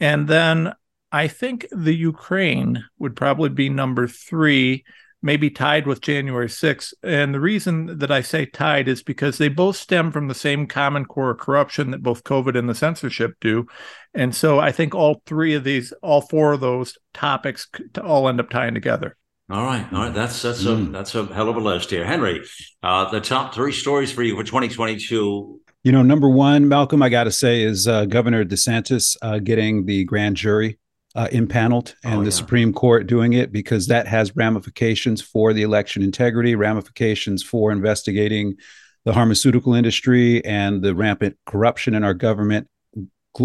And then I think the Ukraine would probably be number three maybe tied with January 6th. And the reason that I say tied is because they both stem from the same common core corruption that both COVID and the censorship do. And so I think all three of these, all four of those topics all end up tying together. All right, all right. That's that's mm. a that's a hell of a list here, Henry. Uh, the top three stories for you for 2022. You know, number one, Malcolm, I got to say, is uh, Governor DeSantis uh, getting the grand jury uh, impaneled and oh, the yeah. Supreme Court doing it because that has ramifications for the election integrity, ramifications for investigating the pharmaceutical industry and the rampant corruption in our government,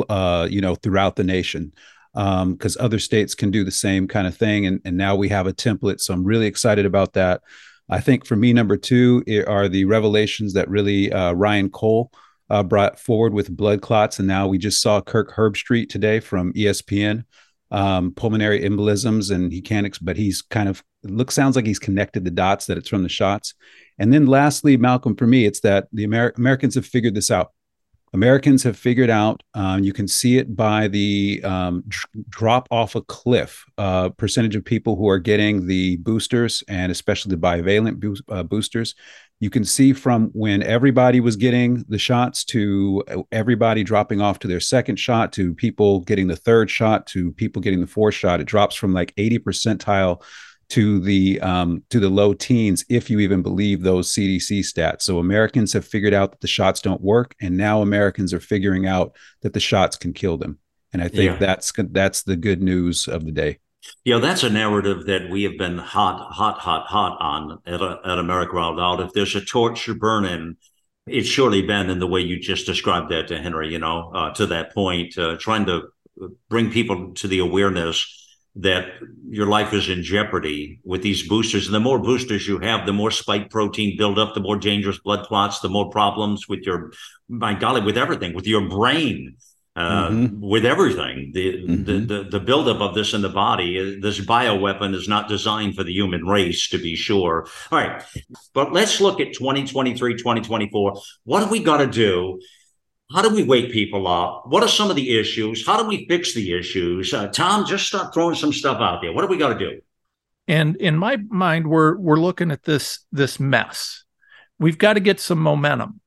uh, you know, throughout the nation. Because um, other states can do the same kind of thing, and, and now we have a template. So I'm really excited about that. I think for me, number two are the revelations that really uh, Ryan Cole uh, brought forward with blood clots, and now we just saw Kirk Herbstreit today from ESPN um, pulmonary embolisms, and he can't. But he's kind of looks sounds like he's connected the dots that it's from the shots. And then lastly, Malcolm, for me, it's that the Amer- Americans have figured this out. Americans have figured out. Um, you can see it by the um, drop off a cliff uh, percentage of people who are getting the boosters, and especially the bivalent bo- uh, boosters you can see from when everybody was getting the shots to uh, everybody dropping off to their second shot to people getting the third shot to people getting the fourth shot. It drops from like 80 percentile to the um, to the low teens if you even believe those cdc stats. So americans have figured out that the shots don't work and now americans are figuring out that the shots can kill them. And i think yeah. that's that's the good news of the day you know, that's a narrative that we have been hot, hot, hot, hot on at, at America Out Loud. If there's a torch burning, it's surely been in the way you just described that to Henry, you know, uh, to that point, uh, trying to bring people to the awareness that your life is in jeopardy with these boosters. And the more boosters you have, the more spike protein buildup, the more dangerous blood clots, the more problems with your, my golly, with everything, with your brain uh, mm-hmm. with everything. The, mm-hmm. the, the the buildup of this in the body, uh, this bioweapon is not designed for the human race, to be sure. All right, but let's look at 2023, 2024. What have we got to do? How do we wake people up? What are some of the issues? How do we fix the issues? Uh, Tom, just start throwing some stuff out there. What do we got to do? And in my mind, we're we're looking at this this mess. We've got to get some momentum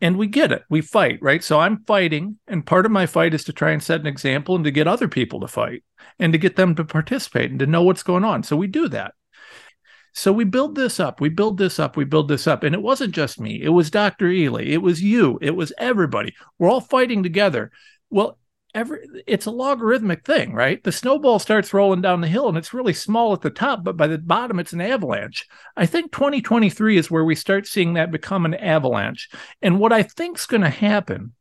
and we get it. We fight right? So i'm fighting and part of my fight is to try and set an example and to get other people to fight and to get them to participate and to know what's going on. So we do that. So we build this up. We build this up. We build this up. And it wasn't just me. It was dr Ealy, it was you. It was everybody. We're all fighting together. Well every it's a logarithmic thing, right? The snowball starts rolling down the hill and it's really small at the top, but by the bottom it's an avalanche. I think 2023 is where we start seeing that become an avalanche. And what I think is going to happen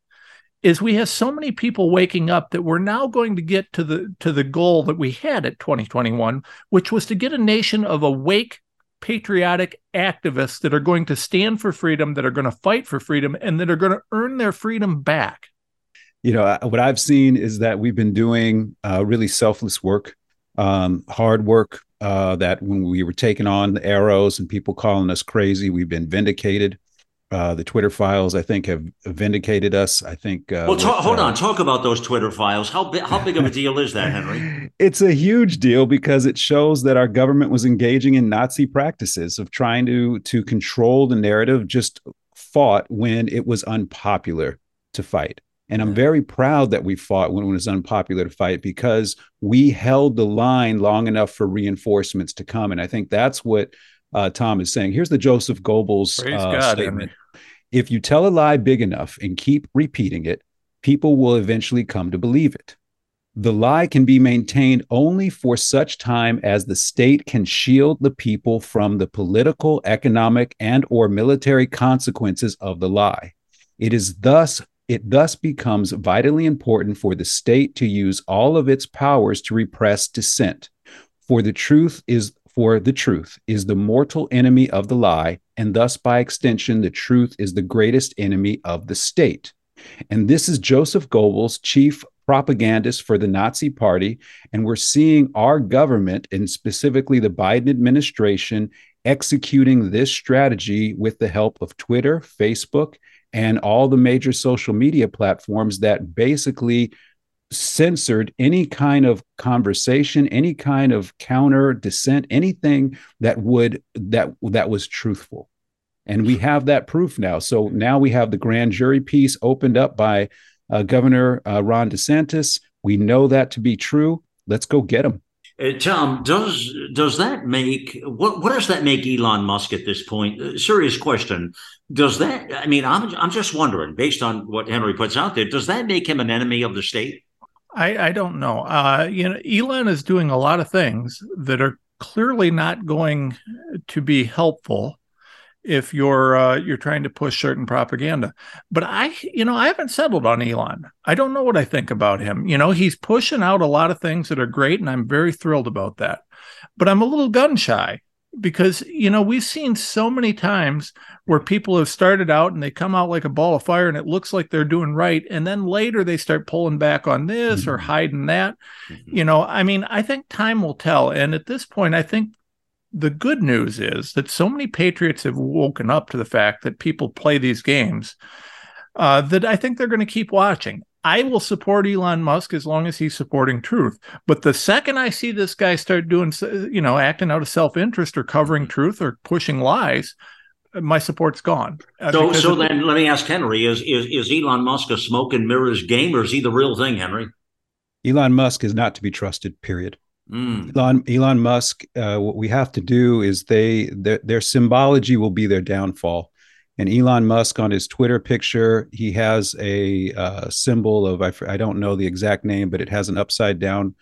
is we have so many people waking up that we're now going to get to the to the goal that we had at 2021, which was to get a nation of awake patriotic activists that are going to stand for freedom, that are going to fight for freedom, and that are going to earn their freedom back you know what i've seen is that we've been doing uh, really selfless work um, hard work uh, that when we were taking on the arrows and people calling us crazy we've been vindicated Uh, the Twitter files, I think, have vindicated us. I think. Uh, well, talk, hold uh, on. Talk about those Twitter files. How big? How big of a deal is that, Henry? It's a huge deal because it shows that our government was engaging in Nazi practices of trying to to control the narrative. Just fought when it was unpopular to fight. And I'm very proud that we fought when it was unpopular to fight because we held the line long enough for reinforcements to come. And I think that's what uh, Tom is saying. Here's the Joseph Goebbels uh, God, statement. If you tell a lie big enough and keep repeating it, people will eventually come to believe it. The lie can be maintained only for such time as the state can shield the people from the political, economic, and or military consequences of the lie. It is thus it thus becomes vitally important for the state to use all of its powers to repress dissent. For the truth is for the truth is the mortal enemy of the lie, and thus by extension, the truth is the greatest enemy of the state. And this is Joseph Goebbels, chief propagandist for the Nazi Party. And we're seeing our government, and specifically the Biden administration, executing this strategy with the help of Twitter, Facebook, and all the major social media platforms that basically censored any kind of conversation any kind of counter dissent anything that would that that was truthful. And we have that proof now. So now we have the grand jury piece opened up by uh, governor uh, ron desantis. We know that to be true. Let's go get them uh, Tom, does does that make what what does that make Elon Musk at this point? Uh, serious question. Does that? I mean, I'm I'm just wondering, based on what Henry puts out there, does that make him an enemy of the state? I, I don't know. Uh, you know, Elon is doing a lot of things that are clearly not going to be helpful if you're uh, you're trying to push certain propaganda. But I, you know, I haven't settled on Elon. I don't know what I think about him. You know, he's pushing out a lot of things that are great, and I'm very thrilled about that. But I'm a little gun shy because you know we've seen so many times where people have started out and they come out like a ball of fire and it looks like they're doing right and then later they start pulling back on this mm-hmm. or hiding that mm-hmm. you know i mean i think time will tell and at this point i think the good news is that so many patriots have woken up to the fact that people play these games uh, that i think they're going to keep watching I will support Elon Musk as long as he's supporting truth. But the second I see this guy start doing, you know, acting out of self interest or covering mm-hmm. truth or pushing lies, my support's gone. Uh, so, so then let me ask Henry: Is is is Elon Musk a smoke and mirrors game, or is he the real thing, Henry? Elon Musk is not to be trusted. Period. Mm. Elon Elon Musk. Uh, what we have to do is they their, their symbology will be their downfall. And Elon Musk on his Twitter picture, he has a uh, symbol of I, I don't know the exact name, but it has an upside down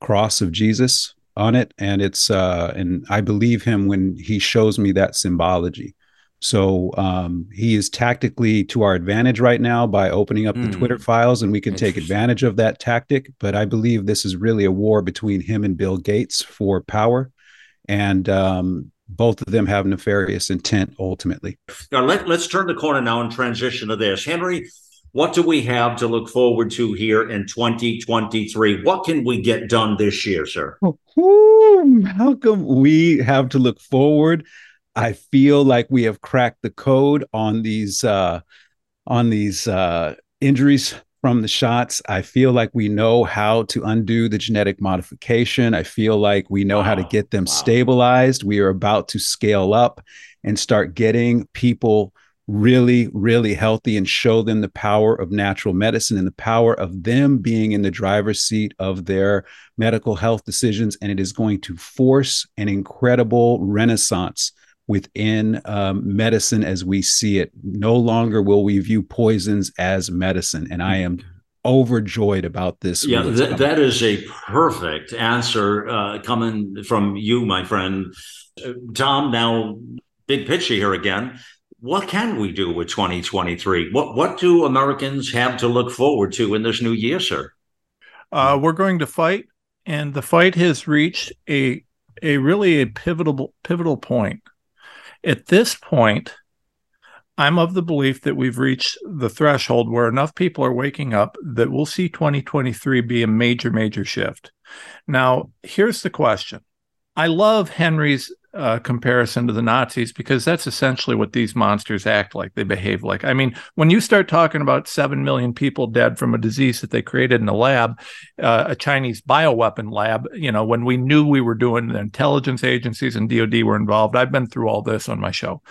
cross of Jesus on it, and it's uh, and I believe him when he shows me that symbology. So um, he is tactically to our advantage right now by opening up mm. the Twitter files, and we can take advantage of that tactic. But I believe this is really a war between him and Bill Gates for power, and um, both of them have nefarious intent ultimately. Now, let, let's turn the corner now and transition to this. Henry, what do we have to look forward to here in 2023? What can we get done this year, sir? Ooh, how come we have to look forward? I feel like we have cracked the code on these uh, on these uh, injuries from the shots. I feel like we know how to undo the genetic modification. I feel like we know wow. how to get them wow. stabilized. We are about to scale up and start getting people really, really healthy and show them the power of natural medicine and the power of them being in the driver's seat of their medical health decisions. And it is going to force an incredible renaissance within um, medicine as we see it. No longer will we view poisons as medicine. And I am overjoyed about this. Yeah, th- that is a perfect answer uh, coming from you, my friend. Uh, Tom, now, big picture here again. What can we do with 2023? What what do Americans have to look forward to in this new year, sir? Uh, we're going to fight, and the fight has reached a a really a pivotal pivotal point. At this point, I'm of the belief that we've reached the threshold where enough people are waking up that we'll see 2023 be a major, major shift. Now, here's the question I love Henry's uh, comparison to the Nazis because that's essentially what these monsters act like. They behave like. I mean, when you start talking about seven million people dead from a disease that they created in a lab, uh, a Chinese bioweapon lab, you know, when we knew we were doing the intelligence agencies and DoD were involved. I've been through all this on my show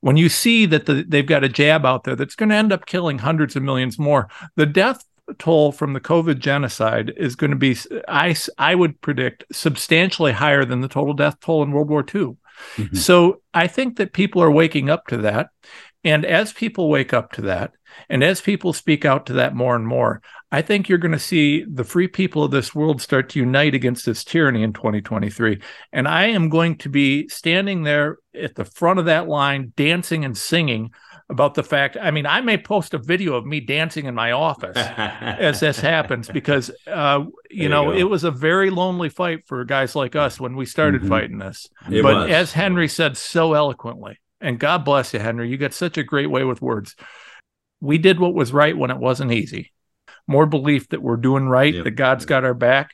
when you see that the, they've got a jab out there that's going to end up killing hundreds of millions more, the death toll from the COVID genocide is going to be, I, I would predict, substantially higher than the total death toll in World War II. Mm-hmm. So I think that people are waking up to that. And as people wake up to that, and as people speak out to that more and more, I think you're going to see the free people of this world start to unite against this tyranny in 2023. And I am going to be standing there at the front of that line, dancing and singing about the fact. I mean, I may post a video of me dancing in my office as this happens because, uh, you there know, you it was a very lonely fight for guys like us when we started mm-hmm. fighting this. It but was. as Henry said so eloquently, and God bless you, Henry, you got such a great way with words. We did what was right when it wasn't easy more belief that we're doing right, yep. that God's got our back,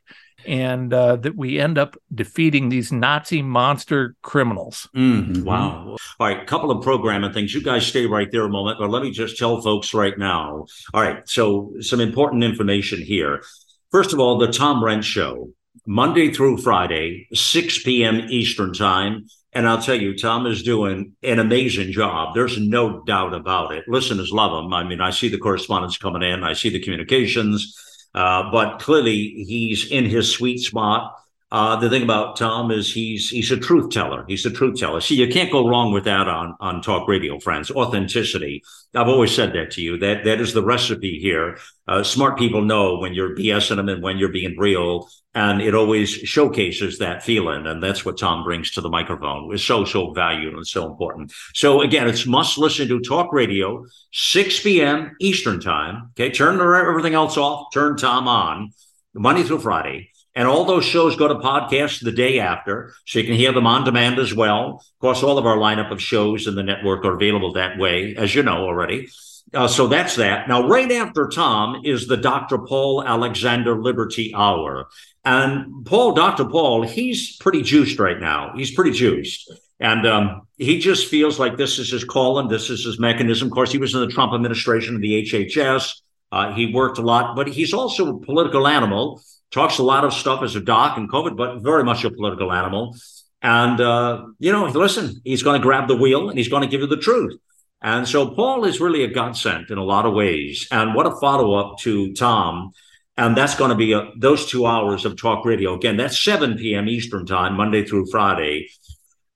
and uh, that we end up defeating these Nazi monster criminals. Mm, wow. All right, couple of programming things. You guys stay right there a moment, but let me just tell folks right now. All right, so some important information here. First of all, the Tom Renz Show, Monday through Friday, 6 p.m. Eastern Time. And I'll tell you, Tom is doing an amazing job. There's no doubt about it. Listeners love him. I mean, I see the correspondence coming in, I see the communications, uh, but clearly he's in his sweet spot. Uh, the thing about Tom is he's he's a truth teller. He's a truth teller. See, you can't go wrong with that on on talk radio, friends. Authenticity. I've always said that to you. That that is the recipe here. Uh, smart people know when you're BSing them and when you're being real, and it always showcases that feeling. And that's what Tom brings to the microphone. It's so so valued and so important. So again, it's must listen to talk radio, 6 p.m. Eastern time. Okay, turn everything else off. Turn Tom on. Monday through Friday. And all those shows go to podcast the day after, so you can hear them on demand as well. Of course, all of our lineup of shows in the network are available that way, as you know already. Uh, so that's that. Now, right after Tom is the Dr. Paul Alexander Liberty Hour. And Paul, Dr. Paul, he's pretty juiced right now. He's pretty juiced. And um, he just feels like this is his calling, this is his mechanism. Of course, he was in the Trump administration of the HHS. Uh, he worked a lot, but he's also a political animal talks a lot of stuff as a doc and COVID, but very much a political animal. And, uh, you know, listen, he's going to grab the wheel and he's going to give you the truth. And so Paul is really a godsend in a lot of ways. And what a follow up to Tom. And that's going to be a, those two hours of talk radio. Again, that's 7 p.m. Eastern time, Monday through Friday.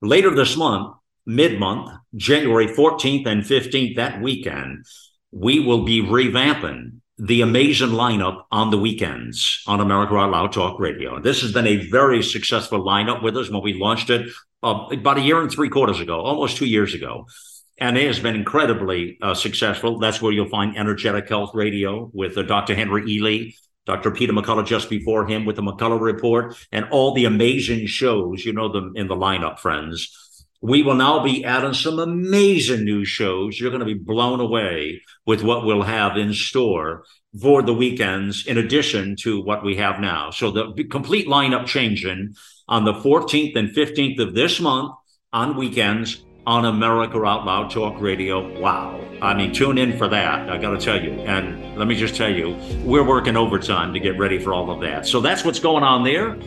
Later this month, mid month, January 14th and 15th, that weekend, we will be revamping the amazing lineup on the weekends on America Out Loud Talk Radio. This has been a very successful lineup with us when we launched it uh, about a year and three quarters ago, almost two years ago. And it has been incredibly uh, successful. That's where you'll find Energetic Health Radio with uh, Dr. Henry Ealy, Dr. Peter McCullough just before him with the McCullough Report, and all the amazing shows. You know them in the lineup, friends. We will now be adding some amazing new shows. You're going to be blown away with what we'll have in store for the weekends, in addition to what we have now. So the complete lineup changing on the 14th and 15th of this month on weekends on America Out Loud Talk Radio. Wow. I mean, tune in for that. I got to tell you. And let me just tell you, we're working overtime to get ready for all of that. So that's what's going on there.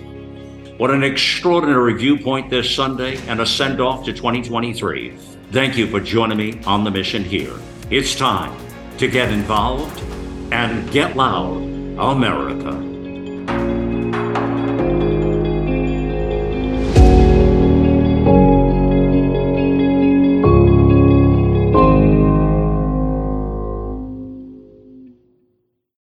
What an extraordinary viewpoint this Sunday and a send off to 2023. Thank you for joining me on the mission here. It's time to get involved and get loud, America.